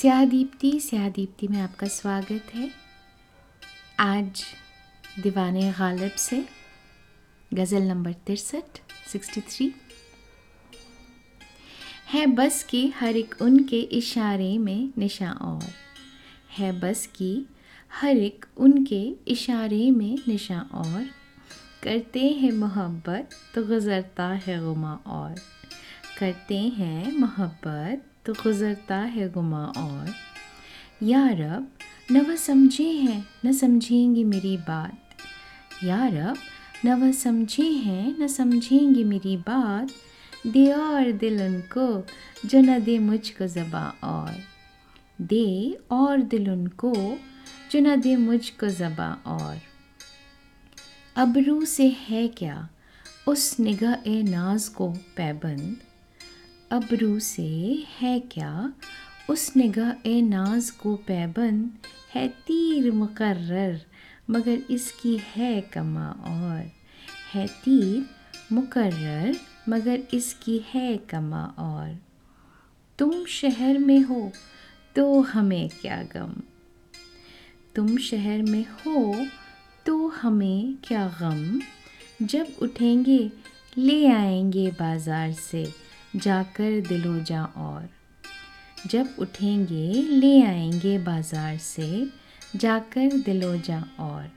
स्याह दीप्ति स्याह दीप्ति में आपका स्वागत है। आज दीवाने गालिब से गज़ल नंबर तिरसठ, सिक्सटी थ्री। है बस की हर एक उनके इशारे में निशा और। है बस की हर एक उनके इशारे में निशा और। करते हैं मोहब्बत तो गुज़रता है गुमा और। करते हैं मोहब्बत तो गुज़रता है गुमा और। या रब, न वह समझे हैं, न समझेंगे मेरी बात। या रब, न वह समझे हैं, न समझेंगे मेरी बात। दे और दिल उनको, जो न दे मुझको ज़बा और। दे और दिल उनको, जो न दे मुझको ज़बा और। अबरू से है क्या? उस निगाह ए नाज को पैबंद। अबरू से, है क्या? उस निगाह ए नाज को पैबंद है तीर मुकर्रर, मगर इसकी है कमा और। है तीर मुकर्रर, मगर इसकी है कमा और। तुम शहर में हो तो हमें क्या गम? तुम शहर में हो तो हमें क्या गम? जब उठेंगे, ले आएँगे बाज़ार से जाकर दिलो जा और। जब उठेंगे, ले आएँगे बाज़ार से, जाकर दिलो जा और।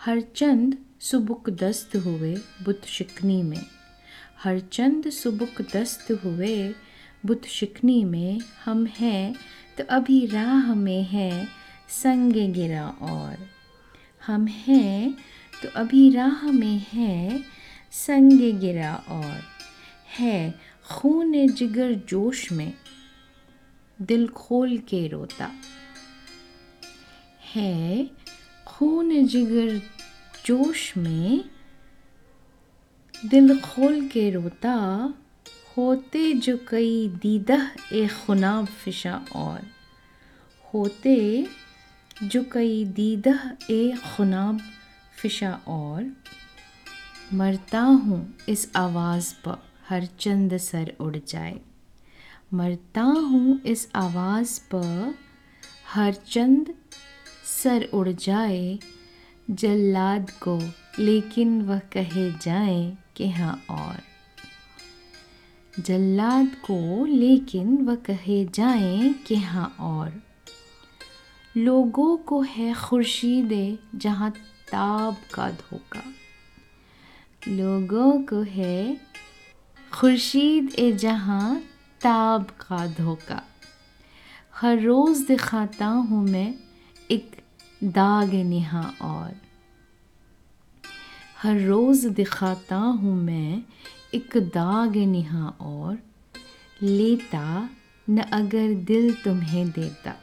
हर चंद सुबुक दस्त हुए बुत शिकनी में। हर चंद सुबुक दस्त हुए बुत शिकनी में, हम हैं तो अभी राह में हैं, संग गिरा और। हम हैं तो अभी राह में है, संग गिरा और। है खून जिगर जोश में, दिल खोल के रोता। है खून जिगर जोश में, दिल खोल के रोता, होते जो कई दीदह ए खुनाब फिशा और। होते जो कई दीदह ए खुनाब फिशा और। मरता हूँ इस आवाज़ पर। हर चंद सर उड़ जाए। मरता हूँ इस आवाज़ पर, हर चंद सर उड़ जाए। जल्लाद को लेकिन वह कहे जाए कि हाँ और। जल्लाद को लेकिन वह कहे जाए कि हाँ और। लोगों को है खुर्शीद जहाँ ताब का धोखा। लोगों को है खुर्शीद ए जहाँ ताब का धोखा। हर रोज़ दिखाता हूँ मैं एक दाग निहा और। हर रोज़ दिखाता हूँ मैं एक दाग निहा और। लेता न अगर दिल तुम्हें देता।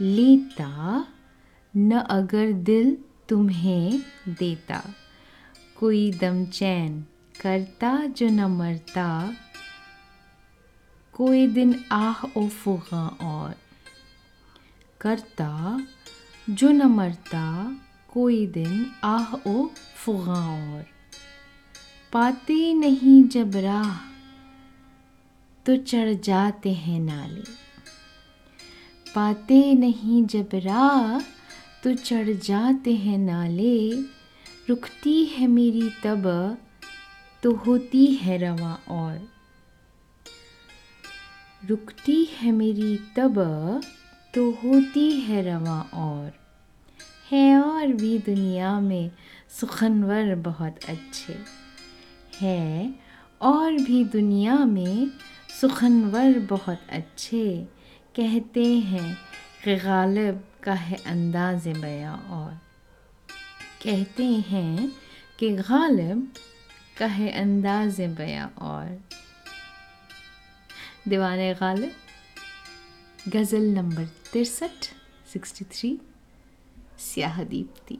लेता न अगर दिल तुम्हें देता। कोई दम चैन करता जो न मरता, कोई दिन आह ओ फुगा और। करता जो न मरता, कोई दिन आह ओ फुगा और। पाते नहीं जब राह तो चढ़ जाते हैं नाले। पाते नहीं जब राह तो चढ़ जाते हैं नाले। रुकती है मेरी तब तो होती है रवा और। रुकती है मेरी तब तो होती है रवा और। है और भी दुनिया में सुखनवर बहुत अच्छे। है और भी दुनिया में सुखनवर बहुत अच्छे। कहते हैं कि गालिब का है अंदाज बया और। कहते हैं कि गालिब का है अंदाज बया और। दीवान गालिब गज़ल नंबर तिरसठ सिक्सटी थ्री स्याह दीप्ति।